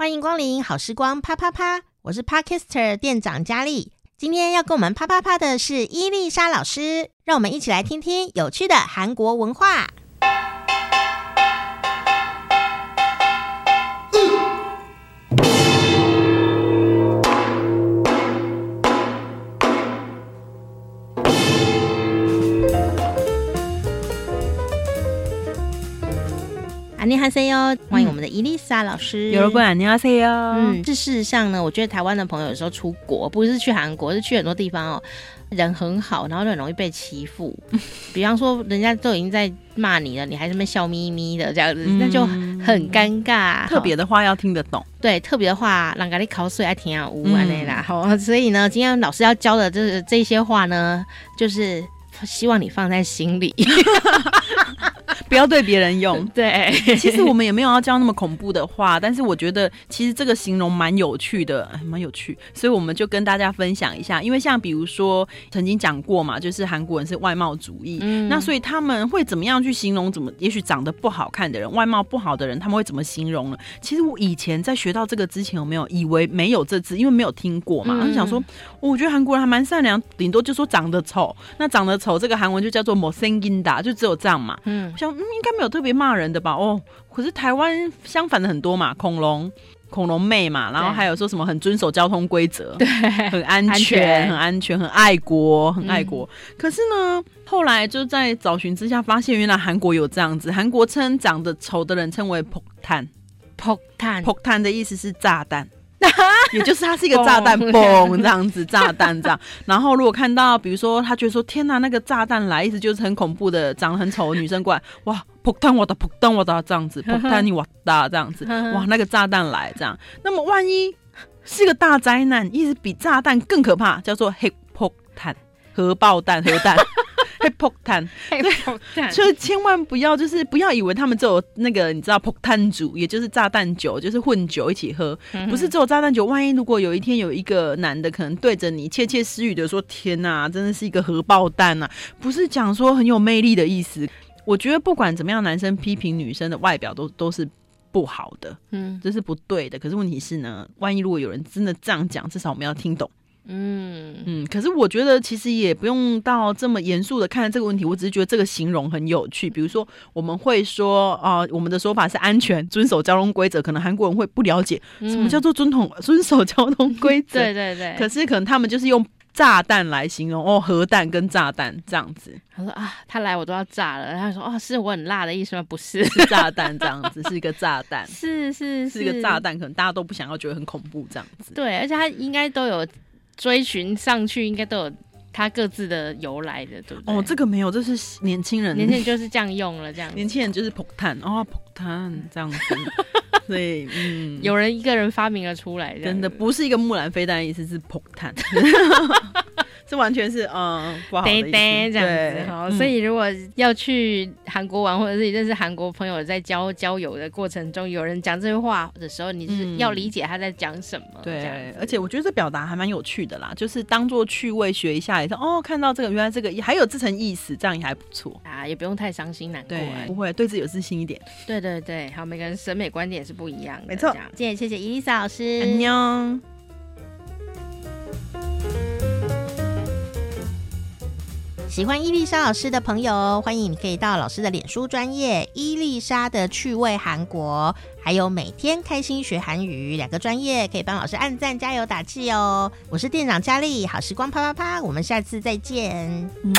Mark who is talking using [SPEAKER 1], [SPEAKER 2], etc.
[SPEAKER 1] 欢迎光临好时光啪啪啪，我是 Parkister 店长佳丽。今天要跟我们啪啪啪的是伊丽莎老师，让我们一起来听听有趣的韩国文化。안녕하세요，欢迎我们的伊丽莎老师。
[SPEAKER 2] 有人问안녕하세요。
[SPEAKER 1] 嗯，是事实上呢，我觉得台湾的朋友有时候出国，不是去韩国，是去很多地方哦，人很好，然后就很容易被欺负。比方说，人家都已经在骂你了，你还这么笑眯眯的这样子，嗯、那就很尴尬。
[SPEAKER 2] 特别的话要听得懂，
[SPEAKER 1] 对，特别的话让咖喱口水爱听啊呜啊那啦。好，所以呢，今天老师要教的这这些话呢，就是希望你放在心里。
[SPEAKER 2] 不要对别人用，
[SPEAKER 1] 对。
[SPEAKER 2] 其实我们也没有要教那么恐怖的话，但是我觉得其实这个形容蛮有趣的，蛮有趣。所以我们就跟大家分享一下，因为像比如说曾经讲过嘛，就是韩国人是外貌主义。那所以他们会怎么样去形容？怎么也许长得不好看的人、外貌不好的人，他们会怎么形容呢？其实我以前在学到这个之前，有没有以为没有这字因为没有听过嘛？他们想说：‘我觉得韩国人还蛮善良，顶多就说长得丑。’那长得丑这个韩文就叫做摩森金达，就只有这样嘛。嗯。像。嗯，应该没有特别骂人的吧？哦，可是台湾相反的很多嘛，恐龙、恐龙妹嘛，然后还有说什么很遵守交通规则，对，很安全，安全很安全，很爱国，很爱国。嗯、可是呢，后来就在找寻之下，发现原来韩国有这样子，韩国称长得丑的人称为폭탄，폭탄，폭탄的意思是炸弹。 也就是它是一个炸弹，嘣这样子炸弹这样。然后如果看到，比如说他觉得说天哪，那个炸弹来，一直就是很恐怖的，长得很丑的女生过来，哇，扑腾我的，扑腾我的这样子，扑腾你我哒这样子，哇，那个炸弹来这样。那么万一是个大灾难，一直比炸弹更可怕，叫做黑扑弹，核爆弹，核弹。会폭탄，对，所以千万不要，就是不要以为他们只有那个，你知道폭탄族，也就是炸弹酒，就是混酒一起喝，不是只有炸弹酒。万一如果有一天有一个男的可能对着你窃窃私语的说：“天哪，真的是一个核爆弹呐！”不是讲说很有魅力的意思。我觉得不管怎么样，男生批评女生的外表都都是不好的，嗯，这是不对的。可是问题是呢，万一如果有人真的这样讲，至少我们要听懂。 嗯嗯，可是我觉得其实也不用到这么严肃的看待这个问题，我只是觉得这个形容很有趣。比如说，我们会说啊、呃，我们的说法是安全，遵守交通规则，可能韩国人会不了解什么叫做遵统遵守交通规则。对对对。可是可能他们就是用炸弹来形容哦，核弹跟炸弹这样子。
[SPEAKER 1] 他说啊，他来我都要炸了。他说哦，是我很辣的意思吗？不是，
[SPEAKER 2] 是炸弹这样子，是一个炸弹。
[SPEAKER 1] 是是是，
[SPEAKER 2] 是一个炸弹，可能大家都不想要，觉得很恐怖这样子。
[SPEAKER 1] 对，而且他应该都有。追寻上去应该都有他各自的由来的，对不对？
[SPEAKER 2] 哦，这个没有，这是年轻人，
[SPEAKER 1] 年轻人就是这样用了，这样。
[SPEAKER 2] 年轻人就是폭탄哦，폭탄这样子。所以，嗯，
[SPEAKER 1] 有人一个人发明了出来，
[SPEAKER 2] 真的不是一个木兰飞弹的意思，是폭탄。 这完全是嗯，不好的意思，这样子。好，所以如果要去韩国玩，或者是认识韩国朋友，在交交友的过程中，有人讲这句话的时候，你是要理解他在讲什么。对，而且我觉得这表达还蛮有趣的啦，就是当做趣味学一下，也是哦，看到这个原来这个还有这层意思，这样也还不错啊，也不用太伤心难过，不会，对自己有自信一点。对对对，好，每个人审美观点是不一样的，没错。今天谢谢伊丽莎老师，安妞。喜欢伊丽莎老师的朋友，欢迎你可以到老师的脸书专业伊丽莎的趣味韩国，还有每天开心学韩语两个专业，可以帮老师按赞加油打气哦。我是店长佳丽，好时光啪啪啪，我们下次再见，嗯